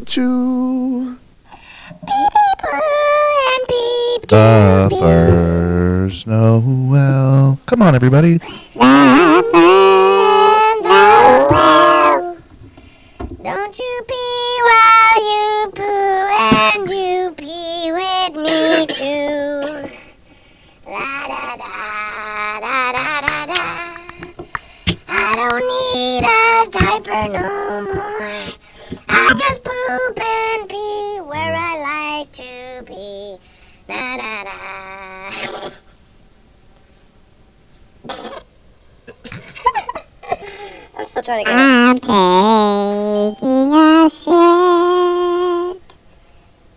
to beep, beep, and beep the first Noel. Come on, everybody. Still trying to get it. I'm taking a shit.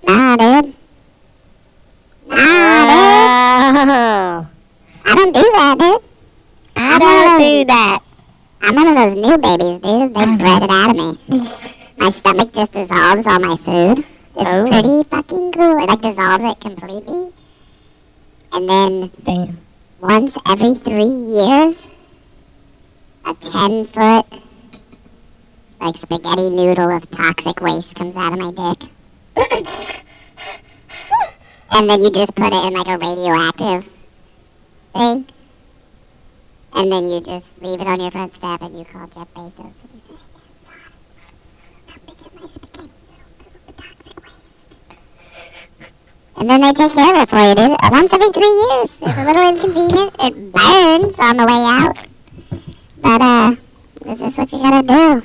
Nah, dude. Nah, Oh, dude. I don't do that, dude. I don't do that. I'm one of those new babies, dude. They uh-huh. bred it out of me. My stomach just dissolves all my food. It's Oh. pretty fucking cool. It like dissolves it completely. And then Damn. once every three years, a 10 foot, like spaghetti noodle of toxic waste comes out of my dick. and then you just put it in like a radioactive thing. And then you just leave it on your front step and you call Jeff Bezos and you say, "Hey, son, come pick up my spaghetti noodle poop toxic waste. And then they take care of it for you, dude. Once every three years. It's a little inconvenient. It burns on the way out. But, uh, this is what you gotta do.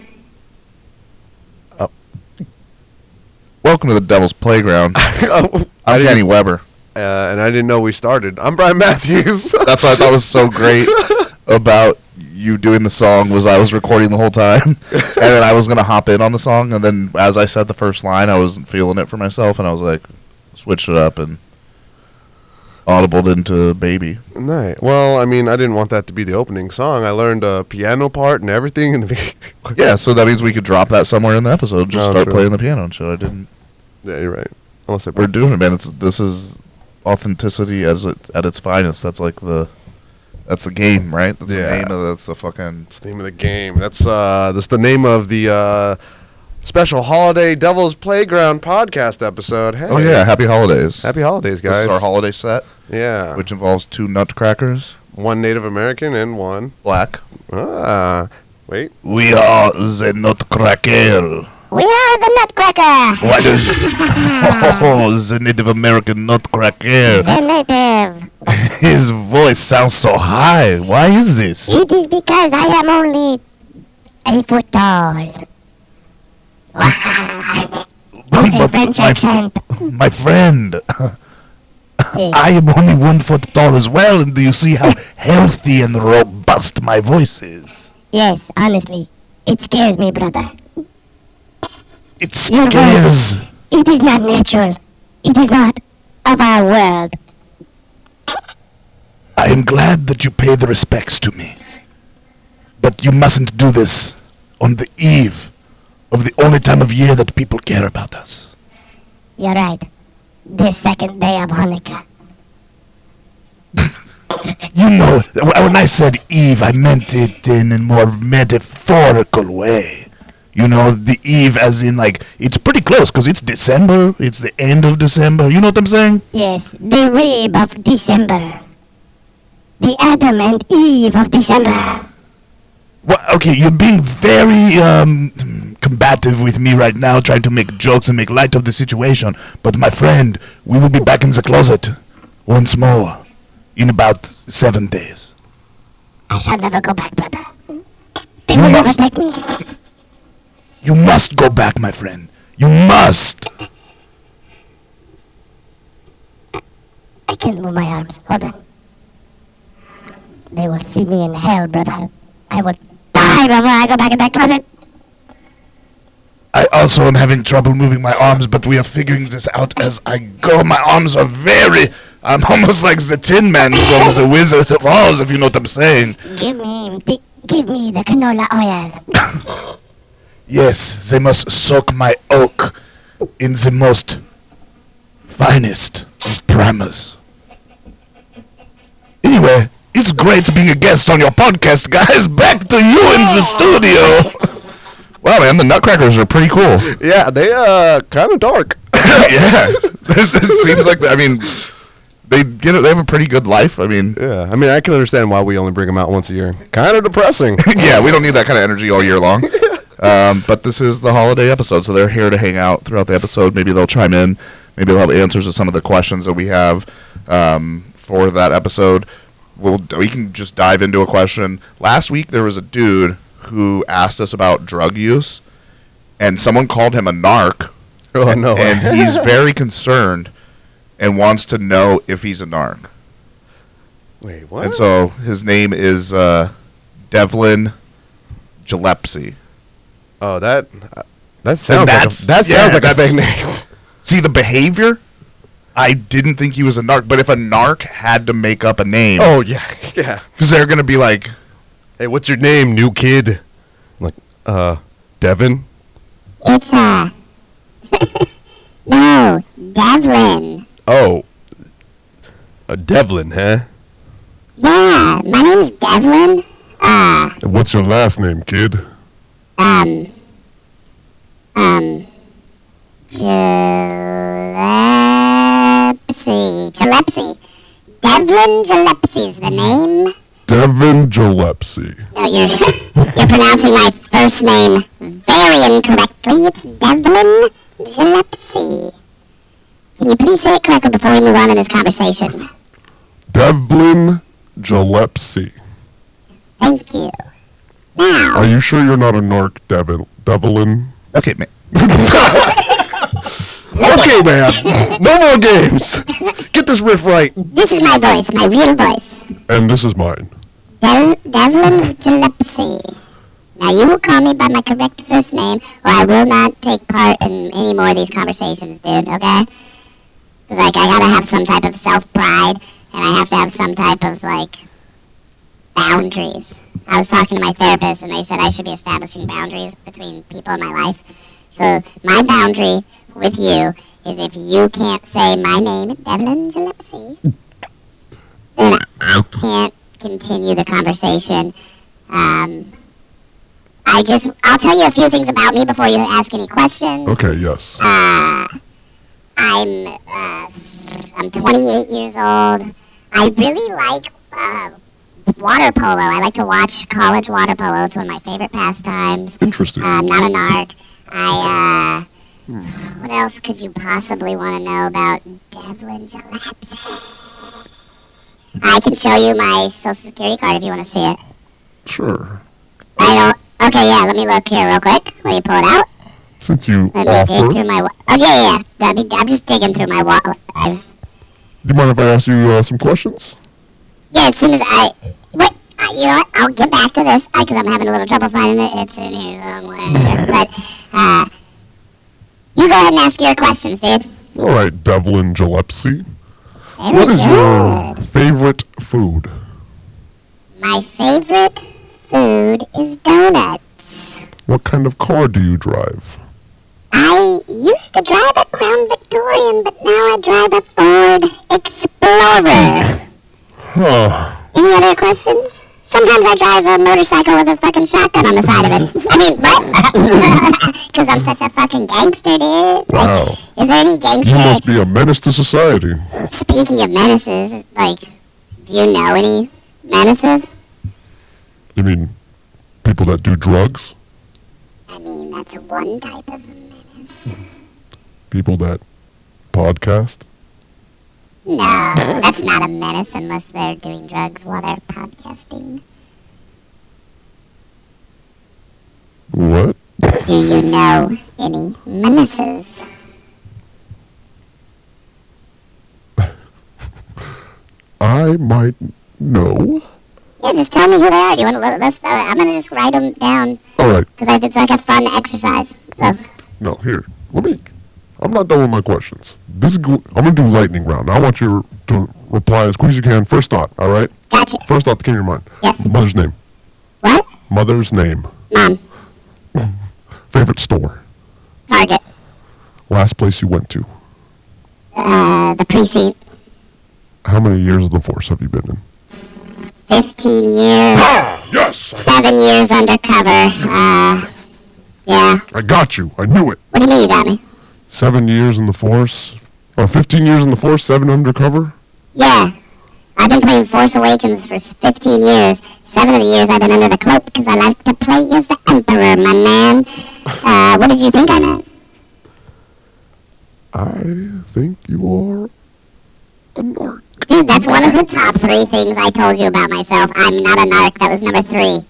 Welcome to the Devil's Playground. Oh, I I'm didn't- Kenny Weber. uh, and I didn't know we started. I'm Brian Matthews. That's what I thought was so great about you doing the song was I was recording the whole time, and then I was gonna hop in on the song, and then as I said the first line, I wasn't feeling it for myself, and I was like, switched it up and audibled into "Baby." Nice. Well, I mean, I didn't want that to be the opening song. I learned a piano part and everything in the. Yeah, so that means we could drop that somewhere in the episode. Just Oh, start true. playing the piano and shit. I didn't. yeah, you're right. Unless I We're doing it, man. It's this is authenticity as it at its finest. That's like the that's the game, right? That's Yeah. the name of that's the fucking That's the name of the game. That's uh, that's the name of the uh, special holiday Devil's Playground podcast episode. Hey. Oh yeah, happy holidays. Happy holidays, This guys. is our holiday set, yeah. which involves two nutcrackers, one Native American and one. black. Ah. Wait. We are the nutcracker. We are the Nutcracker, Why does oh the Native American nutcracker? the native. His voice sounds so high. Why is this? It is because I am only a foot tall. A French my, accent. my friend, Yes. I am only one foot tall as well, and do you see how healthy and robust my voice is? Yes, honestly, it scares me, brother. It Your scares. voice. It is not natural. It is not of our world. I am glad that you pay the respects to me. But you mustn't do this on the eve of the only time of year that people care about us. You're right. This second day of Hanukkah. You know, when I said eve, I meant it in a more metaphorical way. You know, the eve as in, like, it's pretty close because it's December. It's the end of December. You know what I'm saying? Yes, the rib of December. The Adam and Eve of December. Well, okay, you're being very um, combative with me right now, trying to make jokes and make light of the situation. But my friend, we will be back in the closet once more in about seven days. I shall never go back, brother. They You will never must. take me. You must go back, my friend. You must. I can't move my arms. Hold on. They will see me in hell, brother. I will die before I go back in that closet. I also am having trouble moving my arms, but we are figuring this out as I go. My arms are very. I'm almost like the Tin Man from the Wizard of Oz, if you know what I'm saying. Give me the, give me the canola oil. Yes, they must soak my oak in the most finest of primers. Anyway, it's great being a guest on your podcast, guys. Back to you in the studio. Wow, man, the Nutcrackers are pretty cool. Yeah, they uh kind of dark. yeah, it seems like I mean, they get it. They have a pretty good life. I mean, Yeah, I mean I can understand why we only bring them out once a year. Kind of depressing. yeah, we don't need that kind of energy all year long. Um, but this is the holiday episode, so they're here to hang out throughout the episode. Maybe they'll chime in. Maybe they'll have answers to some of the questions that we have um, for that episode. We'll we can just dive into a question. Last week there was a dude who asked us about drug use, and someone called him a narc. Oh no. and he's very concerned and wants to know if he's a narc. Wait, what? And so his name is uh, Devlin Gillespie. oh, that uh, that sounds like a, that yeah, sounds like a fake name. See the behavior. I didn't think he was a narc, but if a narc had to make up a name, oh yeah, yeah. because they're gonna be like, Hey, what's your name, new kid? I'm like, uh, Devin. It's uh No, Devlin. Oh, a Devlin, huh? Yeah, my name's Devlin. Uh What's your last name, kid? um um Gillespie. Gillespie. Devlin Gillespie's the name. Devin Gillespie. No, you're you're pronouncing my first name very incorrectly. It's Devlin Gillespie. Can you please say it correctly before we move on in this conversation? Devlin Gillespie. Thank you. Now, Are you sure you're not a narc, Devin? Devlin? okay, man. Okay, man. no more games. Get this riff right. this is my voice, my real voice. And this is mine. Dev- Devlin Gillespie. Now, you will call me by my correct first name, or I will not take part in any more of these conversations, dude, okay? Because, like, I gotta have some type of self pride, and I have to have some type of, like, boundaries. I was talking to my therapist, and they said I should be establishing boundaries between people in my life. So, my boundary with you is if you can't say my name, Devlin Gillespie, then I can't continue the conversation. Um, I just, I'll tell you a few things about me before you ask any questions. Okay, yes. Uh, I'm, uh, I'm 28 years old. I really like uh, water polo. I like to watch college water polo. It's one of my favorite pastimes. Interesting. I'm not a narc. I, uh, what else could you possibly want to know about Devlin Gillespie? I can show you my social security card if you want to see it. Sure. I don't. Okay, yeah. Let me look here real quick. Let me pull it out. Since you Let me dig through my. Oh yeah, yeah. me- I'm just digging through my wallet. do you mind if I ask you uh, some questions? Yeah, as soon as I. Wait. Uh, you know what? I'll get back to this because I'm having a little trouble finding it. It's in here somewhere. but uh, you go ahead and ask your questions, dude. All right, Devlin Gillespie. Very What is good. your favorite food? My favorite food is donuts. What kind of car do you drive? I used to drive a Crown Victorian, but now I drive a Ford Explorer. Huh. Any other questions? Sometimes I drive a motorcycle with a fucking shotgun on the side of it. I mean, what? Because I'm such a fucking gangster, dude. Like, Wow. is there any gangster? You must be a menace to society. Speaking of menaces, like, do you know any menaces? You mean people that do drugs? I mean, that's one type of menace. People that podcast? No, that's not a menace unless they're doing drugs while they're podcasting. What? Do you know any menaces? I might know. Yeah, just tell me who they are. Do you want to let's? Uh, I'm gonna just write them down All right. because it's like a fun exercise. So No, here. Let me. I'm not done with my questions. This is. Go- I'm gonna do lightning round. I want you to reply as quick as you can. First thought. All right. gotcha. First thought that came to your mind. Yes. Mother's name. What? Mother's name. Mom. Favorite store. Target. Last place you went to. Uh, the precinct. How many years of the force have you been in? Fifteen years. Ah, Yes. Seven years undercover. Uh, Yeah. I got you. I knew it. What do you mean you got me? Seven years in the force, or 15 years in the force, seven undercover. Yeah. I've been playing Force Awakens for 15 years. Seven of the years I've been under the cloak because I like to play as the Emperor, my man. Uh, what did you think I meant? I think you are a narc. Dude, that's one of the top three things I told you about myself. I'm not a narc. That was number three.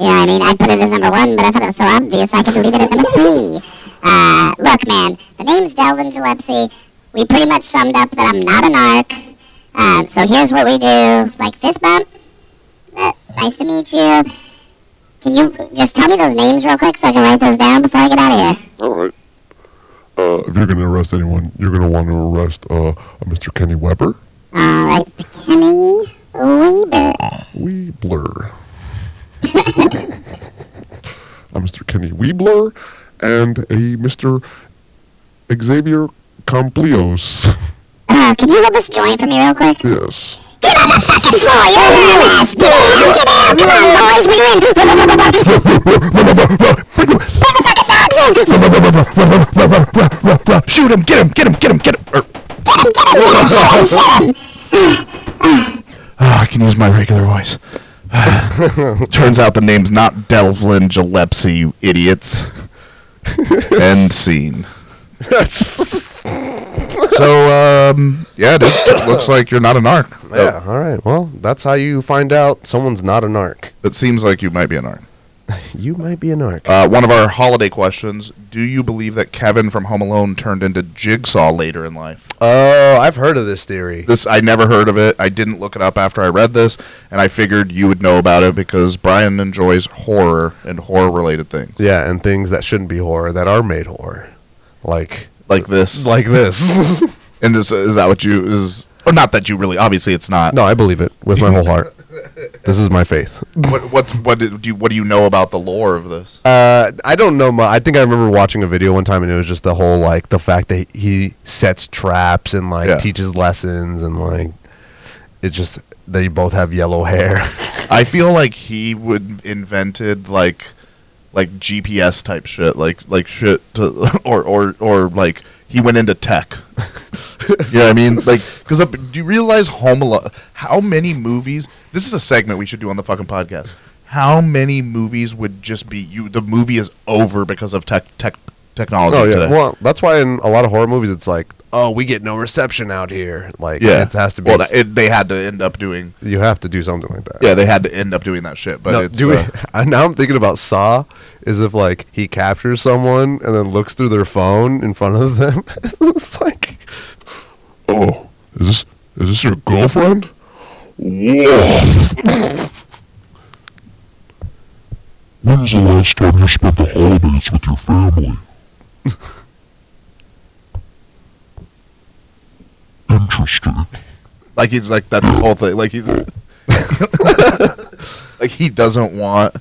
Yeah, I mean? I'd put it as number one, but I thought it was so obvious I could leave it at number three. Uh, look, man, the name's Delvin Gillespie. We pretty much summed up that I'm not a narc. Uh, so here's what we do. Like, fist bump. Uh, nice to meet you. Can you just tell me those names real quick so I can write those down before I get out of here? All right. Uh, if you're gonna arrest anyone, you're gonna want to arrest uh, a Mr. Kenny Weber. All right, Kenny Weber. Weebler. a Mr. Kenny Weebler and a Mr. Xavier Complios. Uh, can you hold this joint for me real quick? yes. Get on the fucking floor, you're nervous! Get out, get out, come on, boys, we're in! Bring the fucking dogs in! Shoot him! Get him! Get him! Get him! Get him! Er, Get him, get him, get him, shut him, shut him! ah, I can use my regular voice. Turns out the name's not Delvin Gillespie, you idiots. End scene. so, um, yeah, dude, looks like you're not a narc. Yeah. All right. Well, that's how you find out someone's not a narc. It seems like you might be a narc. You might be a narc. Uh, one of our holiday questions: Do you believe that Kevin from Home Alone turned into Jigsaw later in life? Oh, I've heard of this theory. This I never heard of it. I didn't look it up after I read this, and I figured you would know about it because Brian enjoys horror and horror-related things Yeah, and things that shouldn't be horror that are made horror, like like this. like this. And this is that what you is? Or not that you really. Obviously, it's not. no, I believe it with my whole heart. This is my faith. What what's what do you what do you know about the lore of this? Uh, I don't know. mu I think I remember watching a video one time, and it was just the whole like the fact that he sets traps and like Yeah. teaches lessons, and like it just they both have yellow hair. I feel like he would invented like like GPS type shit, like like shit to, or or or like he went into tech. you know what I mean? Like because do you realize Home Alone? How many movies? This is a segment we should do on the fucking podcast. How many movies would just be you? The movie is over because of tech tech technology oh yeah, today. well that's why in a lot of horror movies it's like, oh, we get no reception out here. Like, yeah, it has to be. Well, that, it, they had to end up doing. you have to do something like that. Yeah, they had to end up doing that shit. But no, it's do we, uh, I- now I'm thinking about Saw. Is if like he captures someone and then looks through their phone in front of them. it's like Oh, is this is this your girlfriend? Woof. When's the last time you spent the holidays with your family? Interesting. like he's like that's his whole thing. Like he's like he doesn't want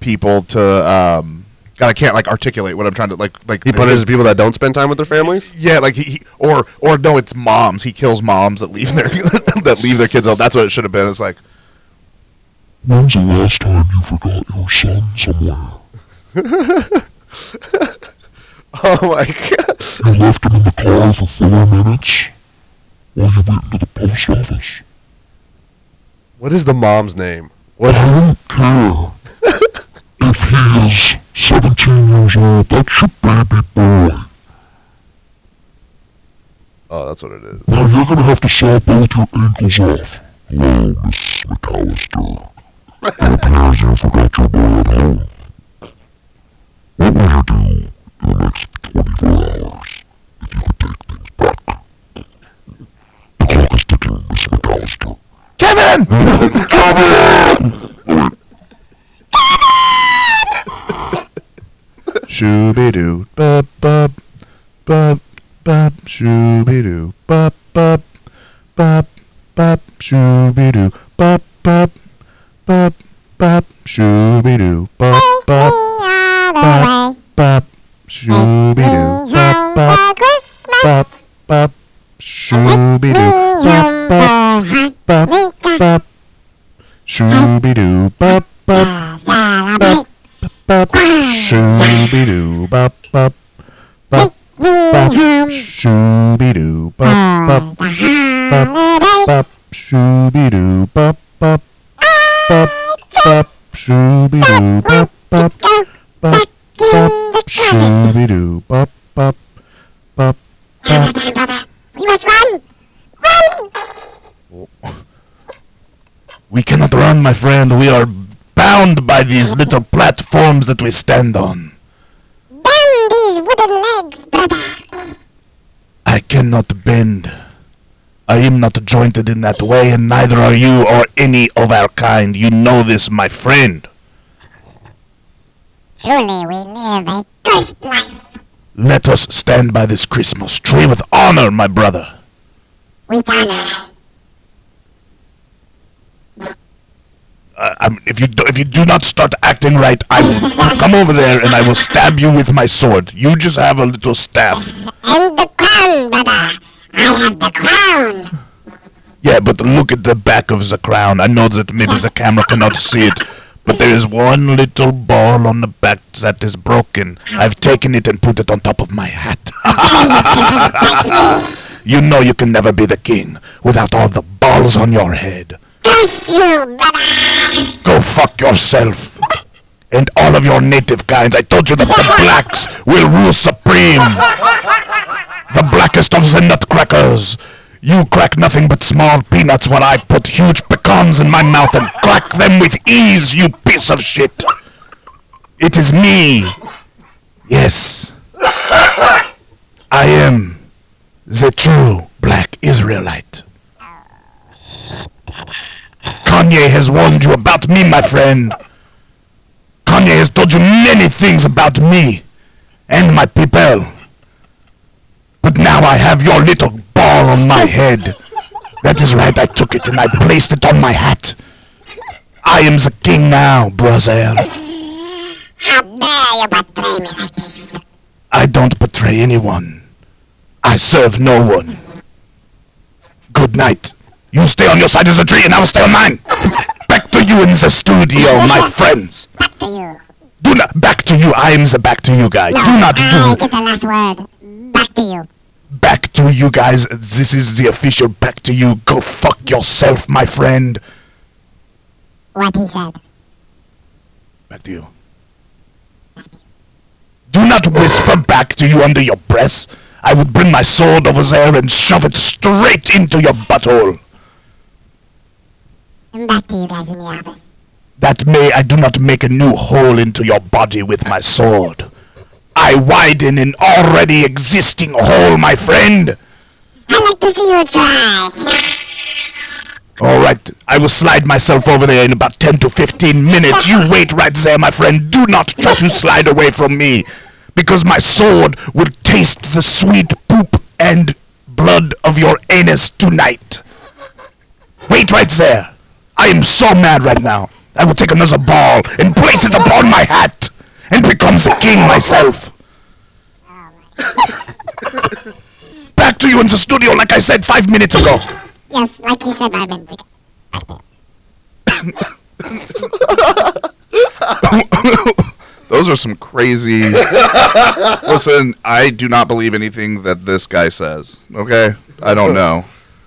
people to. um God, I can't like articulate what I'm trying to like. Like he punishes people that don't spend time with their families. Yeah, like he, he or or no, it's moms. He kills moms that leave their that leave their kids out. That's what it should have been. It's like When's the last time you forgot your son somewhere? Oh my god! You left him in the car for four minutes? While you went to the post office? What is the mom's name? I don't care. if he is 17 years old, that's your baby boy. Oh, that's what it is. Now you're gonna have to saw both your ankles off. Hello, Miss McAllister. It appears you forgot your boy at home. What will you do in the next 24 hours if you could take things back? The clock is ticking, Miss McAllister. Kevin. Shooby doo, bub bub, bub bub, shooby doo, bub bub, bub bub, shooby doo, bub bub, bub bub, shooby doo, bub bub, bub bub, shooby doo, bub bub, bub bub, shooby doo, bub bub, bub bub, shooby doo, bub, bub bub, shooby shooby doo bop bop bop bop shooby doo bop bop bop bop shooby doo bop bop bop bop shooby doo bop bop bop bop shooby doo bop bop bop Now's our time, brother. We must run. Run. Oh. We cannot run, my friend. We are bound by these little platforms that we stand on. Damn these wooden legs, brother. I cannot bend. I am not jointed in that way, and neither are you or any of our kind. You know this, my friend. Truly, we live a cursed life. Let us stand by this Christmas tree with honor, my brother. With honor. Uh, I'm, if you do, if you do not start acting right, I will come over there and I will stab you with my sword. You just have a little staff. And the crown, brother. I have the crown. Yeah, but look at the back of the crown. I know that maybe the camera cannot see it, but there is one little ball on the back that is broken. I've taken it and put it on top of my hat. you know you can never be the king without all the balls on your head. Curse you, brother. Go fuck yourself. And all of your native kinds. I told you that the blacks will rule supreme. The blackest of the nutcrackers. You crack nothing but small peanuts while I put huge pecans in my mouth and crack them with ease, you piece of shit. It is me. Yes. I am the true black Israelite. Kanye has warned you about me, my friend. Kanye has told you many things about me and my people. But now I have your little ball on my head. That is right, I took it and I placed it on my hat. I am the king now, brother. How dare you betray me like this? I don't betray anyone. I serve no one. Good night. You stay on your side of the tree and I will stay on mine. Back to you in the studio, my friends. Back to you. Do not back to you. I am the back to you guy. No, Do not I do get the last word. Back to you. Back to you guys. This is the official back to you. Go fuck yourself, my friend. What he said. Back to you. Do not whisper back to you under your breath. I would bring my sword over there and shove it straight into your butthole. And back to you guys in the office. That may I do not make a new hole into your body with my sword. I widen an already existing hole, my friend. I'd like to see you try. All right, I will slide myself over there in about 10 to 15 minutes. You wait right there, my friend. Do not try to slide away from me, because my sword will taste the sweet poop and blood of your anus tonight. Wait right there. I am so mad right now. I will take another ball and place it upon my hat and become the king myself. Back to you in the studio, like I said five minutes ago. Yes, like he said five minutes ago. Those are some crazy. Listen, I do not believe anything that this guy says. Okay, I don't know.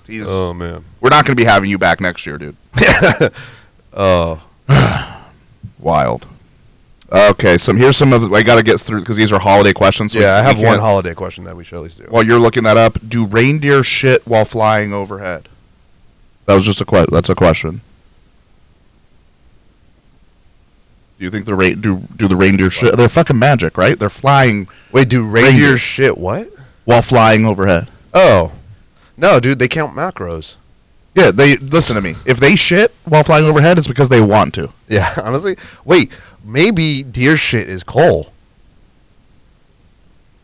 He's. Oh man. We're not going to be having you back next year, dude. Oh. Wild. Okay, so here's some of. The, I got to get through because these are holiday questions. so Yeah, I we have one can't- holiday question that we should at least do. While you're looking that up, do reindeer shit while flying overhead? That was just a que- That's a question. Do you think the ra- do do the reindeer shit? They're fucking magic, right? They're flying Wait, do reindeer Reindeer. shit what? while flying overhead. Oh. No, dude, they count macros. Yeah, they listen to me. If they shit while flying overhead, it's because they want to. Yeah, honestly. Wait, maybe deer shit is coal.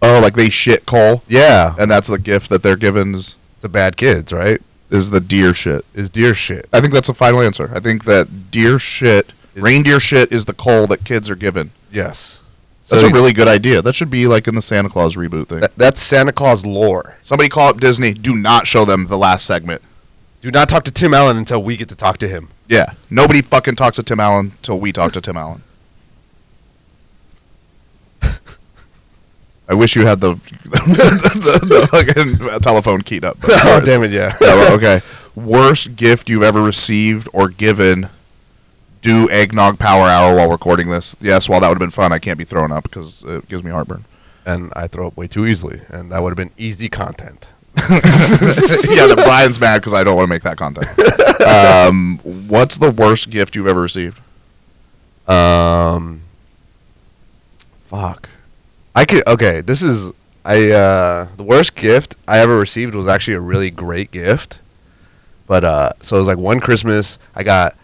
Oh, like they shit coal, Yeah. and that's the gift that they're given is, The bad kids, right? is the deer shit. Is deer shit. I think that's the final answer. I think that deer shit, reindeer shit, is the coal that kids are given. Yes. That's So a really good idea. That should be like in the Santa Claus reboot thing. That, that's Santa Claus lore. Somebody call up Disney. Do not show them the last segment. Do not talk to Tim Allen until we get to talk to him. Yeah, nobody fucking talks to Tim Allen till we talk to Tim Allen. I wish you had the the, the, fucking telephone keyed up. but- oh damn it, yeah. Yeah, well, okay. Worst gift you've ever received or given? Do eggnog power hour while recording this. Yes, while that would have been fun, I can't be throwing up because it gives me heartburn. and I throw up way too easily, and that would have been easy content. yeah, the Brian's mad because I don't want to make that content. Um, what's the worst gift you've ever received? Um, fuck. I could. Okay, this is I. Uh, the worst gift I ever received was actually a really great gift, but uh, so it was like one Christmas I got,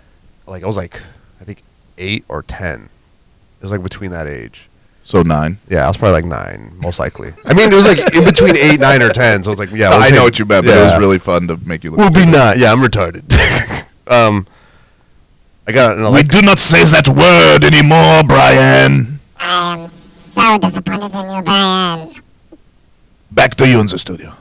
like I was like, I think eight or ten. It was like between that age. So nine. Yeah, I was probably like nine, most likely. I mean, it was like in between eight, nine, or ten. So it was like, yeah, I let's know what you meant, but it was really fun to make you look. We'll be stupid. not. Yeah, I'm retarded. um, I got an We do not say that word anymore, Brian. I am so disappointed in you, Brian. Back to you in the studio.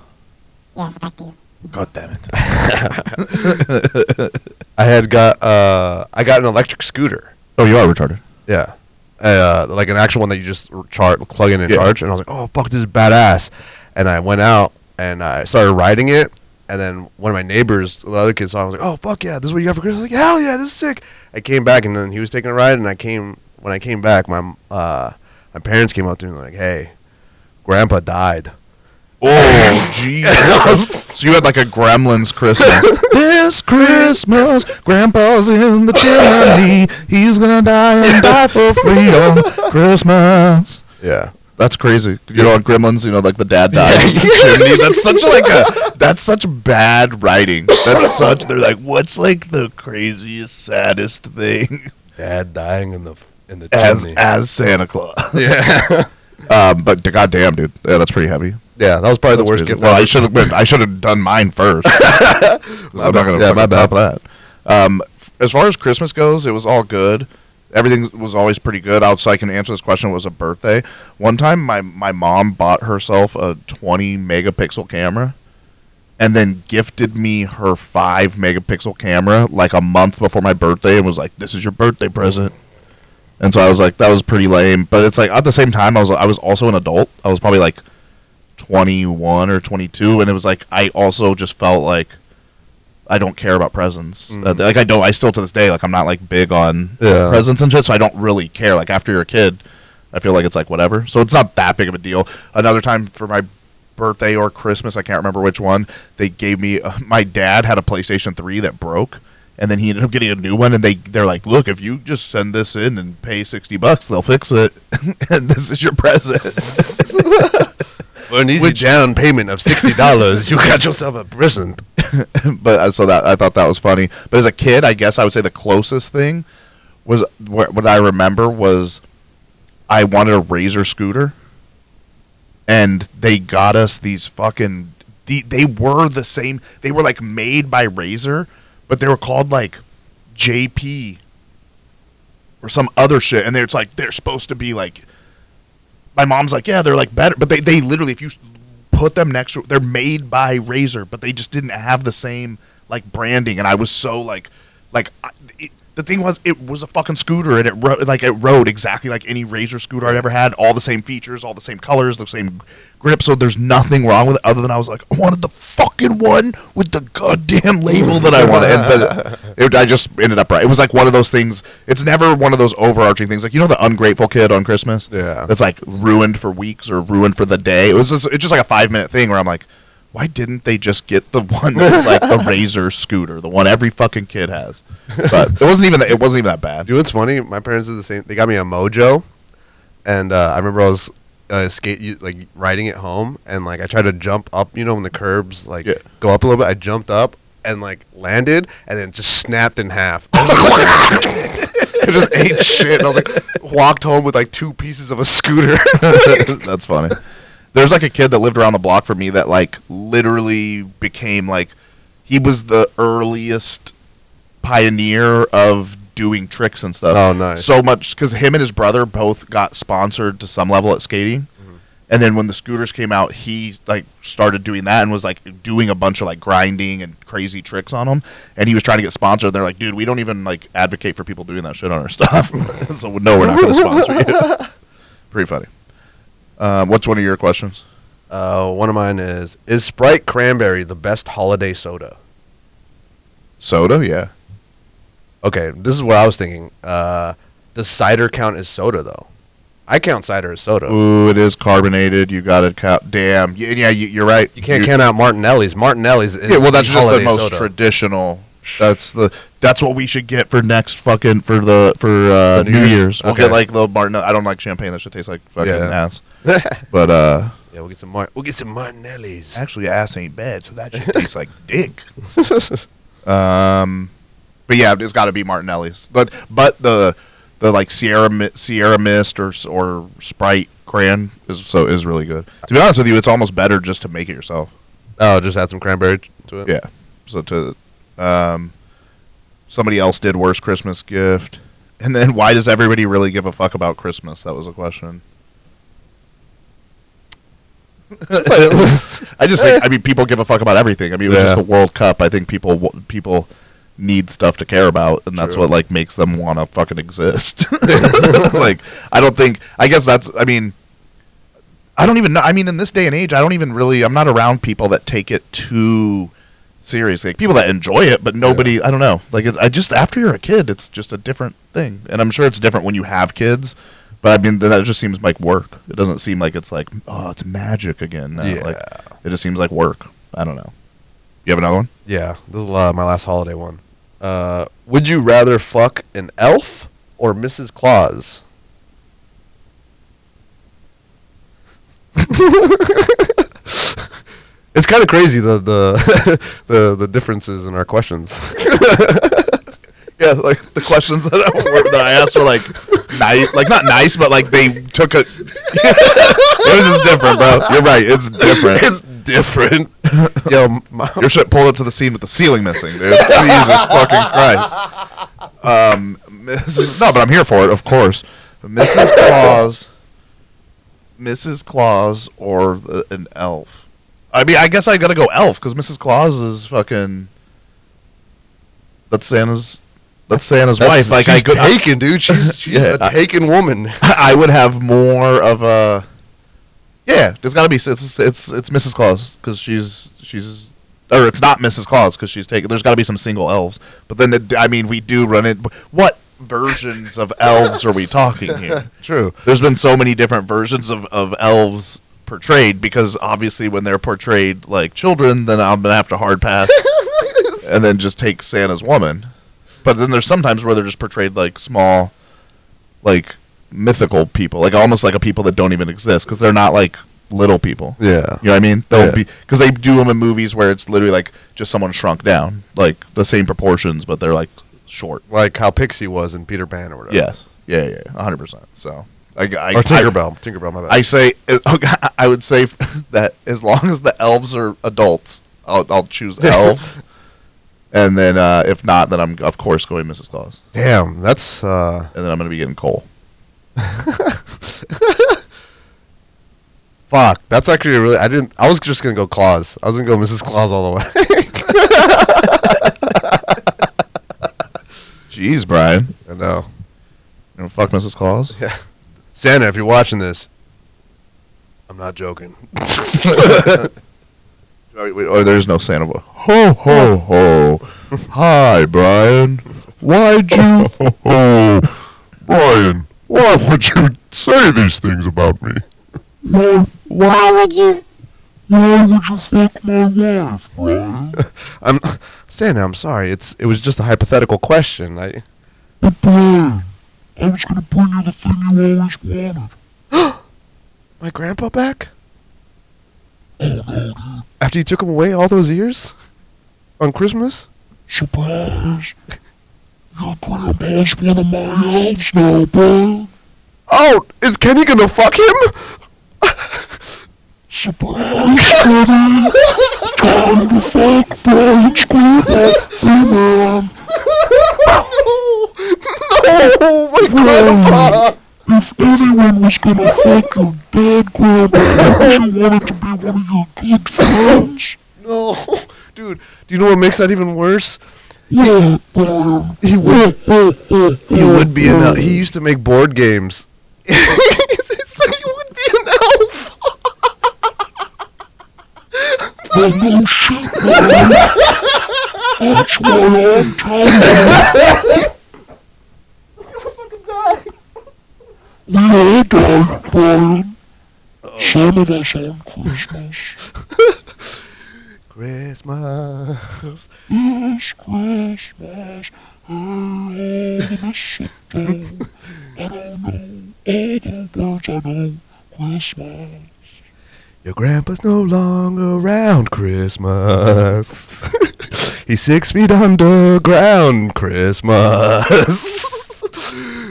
Yes, back to you. God damn it. I had got uh, I got an electric scooter. Oh, you are retarded. Yeah. Uh, like an actual one that you just r- char- plug in and Yeah. charge. And I was like, oh, fuck, this is badass. And I went out and I started riding it. And then one of my neighbors, the other kids saw, it, I was like, oh, fuck yeah, this is what you got for Christmas. I was like, hell yeah, this is sick. I came back and then he was taking a ride. And I came, when I came back, my, uh, my parents came up to me and like, hey, grandpa died. Oh, Jesus. so you had like a Gremlins Christmas. this Christmas, Grandpa's in the chimney. He's gonna die and die for free on Christmas. Yeah. That's crazy. You know, on Gremlins, you know, like the dad dies in the chimney. That's such like a. That's such bad writing. That's such. They're like, what's like the craziest, saddest thing Dad dying in the, in the as chimney. as Santa Claus? yeah. Um, but goddamn, dude, yeah, that's pretty heavy. yeah, that was probably the That's worst crazy. gift. Well, ever. I should have. I should have done mine first. I'm not gonna. Yeah, Yeah, my bad. top that. Um, f- as far as Christmas goes, it was all good. Everything was always pretty good. Outside, I can answer this question. It was a birthday. One time, my my mom bought herself a 20 megapixel camera, and then gifted me her five megapixel camera like a month before my birthday, and was like, "This is your birthday present." And so I was like, that was pretty lame. But it's like at the same time, I was I was also an adult. I was probably like 21 or 22 and it was like i also just felt like i don't care about presents Uh, like i don't i still to this day like i'm not like big on Yeah. presents and shit so i don't really care like after you're a kid i feel like it's like whatever so it's not that big of a deal another time for my birthday or christmas i can't remember which one they gave me uh, my dad had a playstation 3 that broke and then he ended up getting a new one and they they're like look if you just send this in and pay 60 bucks they'll fix it and this is your present For an easy down payment of sixty dollars, you got yourself a present. but uh, so that I thought that was funny. But as a kid, I guess I would say the closest thing was what, what I remember was I wanted a Razor scooter, and they got us these fucking. They, they were the same. They were like made by Razor, but they were called like JP or some other shit, and it's like they're supposed to be like. My mom's like, yeah, they're like better, but they they literally if you put them next to they're made by Razor, but they just didn't have the same like branding, and I was so like like. The thing was, it was a fucking scooter, and it ro- like it rode exactly like any Razor scooter I'd ever had. All the same features, all the same colors, the same grip. So there's nothing wrong with it, other than I was like, I wanted the fucking one with the goddamn label that I wanted. And, but it, I just ended up right. It was like one of those things. It's never one of those overarching things, like you know the ungrateful kid on Christmas. Yeah. that's like ruined for weeks or ruined for the day. It was just, it's just like a five minute thing where I'm like, why didn't they just get the one that's like the Razor scooter, the one every fucking kid has? But it wasn't even that, it wasn't even that bad. You know what's funny? My parents did the same. They got me a Mojo, and uh, I remember I was uh, skate like riding it home, and like I tried to jump up. You know when the curbs like Yeah. go up a little bit, I jumped up and like landed, and then just snapped in half. it just ate shit. And I was like, walked home with like two pieces of a scooter. That's funny. There's like a kid that lived around the block from me that like literally became like he was the earliest pioneer of doing tricks and stuff. Oh, nice. So much because him and his brother both got sponsored to some level at skating. Mm-hmm. And then when the scooters came out, he like started doing that and was like doing a bunch of like grinding and crazy tricks on them. And he was trying to get sponsored. And they're like, dude, we don't even like advocate for people doing that shit on our stuff. so no, we're not going to sponsor you. Pretty funny. Uh, what's one of your questions? Uh, one of mine is: Is Sprite Cranberry the best holiday soda? Soda, yeah. Okay, this is what I was thinking. Uh, does cider count as soda though? I count cider as soda. Ooh, it is carbonated. You got to count. Damn. Yeah, yeah you, you're right. You can't count out Martinelli's. Martinelli's. Is Yeah, well, that's just the most soda. traditional. That's the that's what we should get for next fucking for the for uh, For New New Year's? Year's. We'll Okay. get like the Martin. I don't like champagne. That should taste like fucking Yeah. ass. But uh, yeah, we'll get some. Mar- we'll get some Martinelli's. actually, ass ain't bad, so that should taste like dick. Um, but yeah, it's got to be Martinelli's. But but the the like Sierra Sierra Mist or or Sprite Cran is so is really good. To be honest with you, it's almost better just to make it yourself. Oh, just add some cranberry to it. Yeah. So to um, somebody else did worst Christmas gift, and then why does everybody really give a fuck about Christmas? That was a question. I just think I mean people give a fuck about everything. I mean it was just the World Cup. I think people people need stuff to care about, and that's True. what like makes them want to fucking exist. like I don't think I guess that's I mean I don't even know. I mean, in this day and age, I don't even really. I'm not around people that take it too seriously. Like, people that enjoy it, but nobody. I don't know. Like, it, I just after you're a kid, it's just a different thing, and I'm sure it's different when you have kids. But I mean, that just seems like work. It doesn't seem like it's like, oh, it's magic again. No, Yeah. Like, it just seems like work. I don't know. You have another one? Yeah, this is uh, my last holiday one. Uh, would you rather fuck an elf or Mrs. Claus? it's kind of crazy the the the the differences in our questions. Yeah, like the questions that I, were, that I asked were like nice, like not nice, but like they took it. it was just different, bro. You're right. It's different. it's different. Yo, Your shit pulled up to the scene with the ceiling missing, dude. Jesus fucking Christ. Um, Mrs. No, but I'm here for it, of course. Mrs. Claus, Mrs. Claus, or the, an elf. I mean, I guess I gotta go elf because Mrs. Claus is fucking. That's Santa's. That's Santa's wife. Like I go, taken, dude. She's she's Yeah, a taken woman. I would have more of a. Yeah, there's got to be it's it's it's Mrs. Claus because she's she's or it's not Mrs. Claus because she's taken. There's got to be some single elves, but then it, I mean we do run it. What versions of elves are we talking here? True. There's been so many different versions of of elves portrayed because obviously when they're portrayed like children, then I'm gonna have to hard pass and then just take Santa's woman. But then there's sometimes where they're just portrayed like small, like mythical people, like almost like a people that don't even exist because they're not like little people. Yeah. You know what I mean? They'll Yeah. be because they do them in movies where it's literally like just someone shrunk down, like the same proportions, but they're like short. Like how Pixie was in Peter Pan or whatever. Yes. Yeah. Yeah. hundred percent. So I, I Or I- Tinkerbell. Tinkerbell, my bad. I say I would say that as long as the elves are adults, I'll, I'll choose elf. and then uh, if not, then I'm of course going Mrs. Claus, Damn, that's uh and then I'm gonna be getting coal. fuck. That's actually really I didn't I was just gonna go Claus. I was gonna go Mrs. Claus all the way. Jeez, Brian, I know. you gonna fuck Mrs. Claus? Yeah. Santa, if you're watching this, I'm not joking. Or, or oh, there's no Santa. Ho ho ho! Hi, Brian. Why'd you? Oh, Brian, why would you say these things about me? Why, Why would you? why would you fuck my wife, Brian? I'm Santa, I'm sorry. It's it was just a hypothetical question. I But Brian, I was gonna bring you the thing you always wanted. my grandpa back? Oh no, dude. After you took him away all those years? On Christmas? Surprise! Your grandpa's one of my elves now, Brian. Oh, is Kenny gonna fuck him? Kenny! Time to fuck grandpa. Hey, man. no, my grandpa. If anyone was gonna fuck your dead grandpa, wouldn't you want it to be one of your good friends? No, dude. Do you know what makes that even worse? Yeah, Brian. He would. He He would be an. He used to make board games. so he would be an elf. No shit, man. That's why I'm telling you. We all die, Brian. Some of us on Christmas. Christmas. It's Christmas. Hey, all the mistletoe. I don't know all the words I know. Christmas. Your grandpa's no longer around Christmas. He's six feet underground Christmas.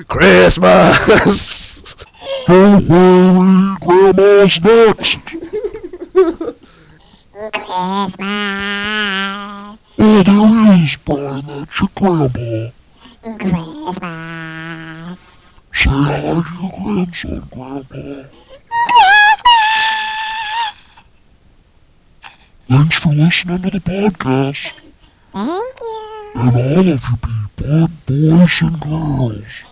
Christmas. Don't worry, Grandma's next. Christmas. Oh, there is, Brian. That's your grandpa. Christmas. Say hi to your grandson, Grandpa. Thanks for listening to the podcast. Thank you. And all of you be people, boys and girls.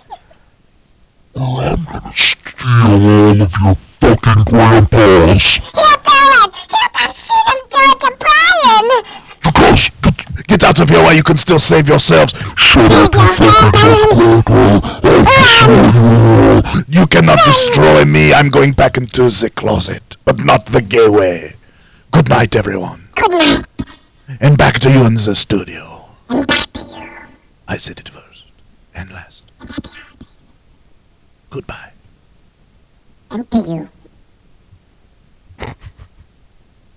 Or I'm gonna steal all of your fucking grandpas. He'll do it. He'll I've seen him do it to Brian. Because, get, Get out of here while you can still save yourselves. shut up, you fucking grandpa. Um. You all. You cannot destroy me. I'm going back into the closet, but not the gay way. Good night, everyone. Good night. And back to you in the studio. And back to you. I said it first and last. Goodbye. And to you.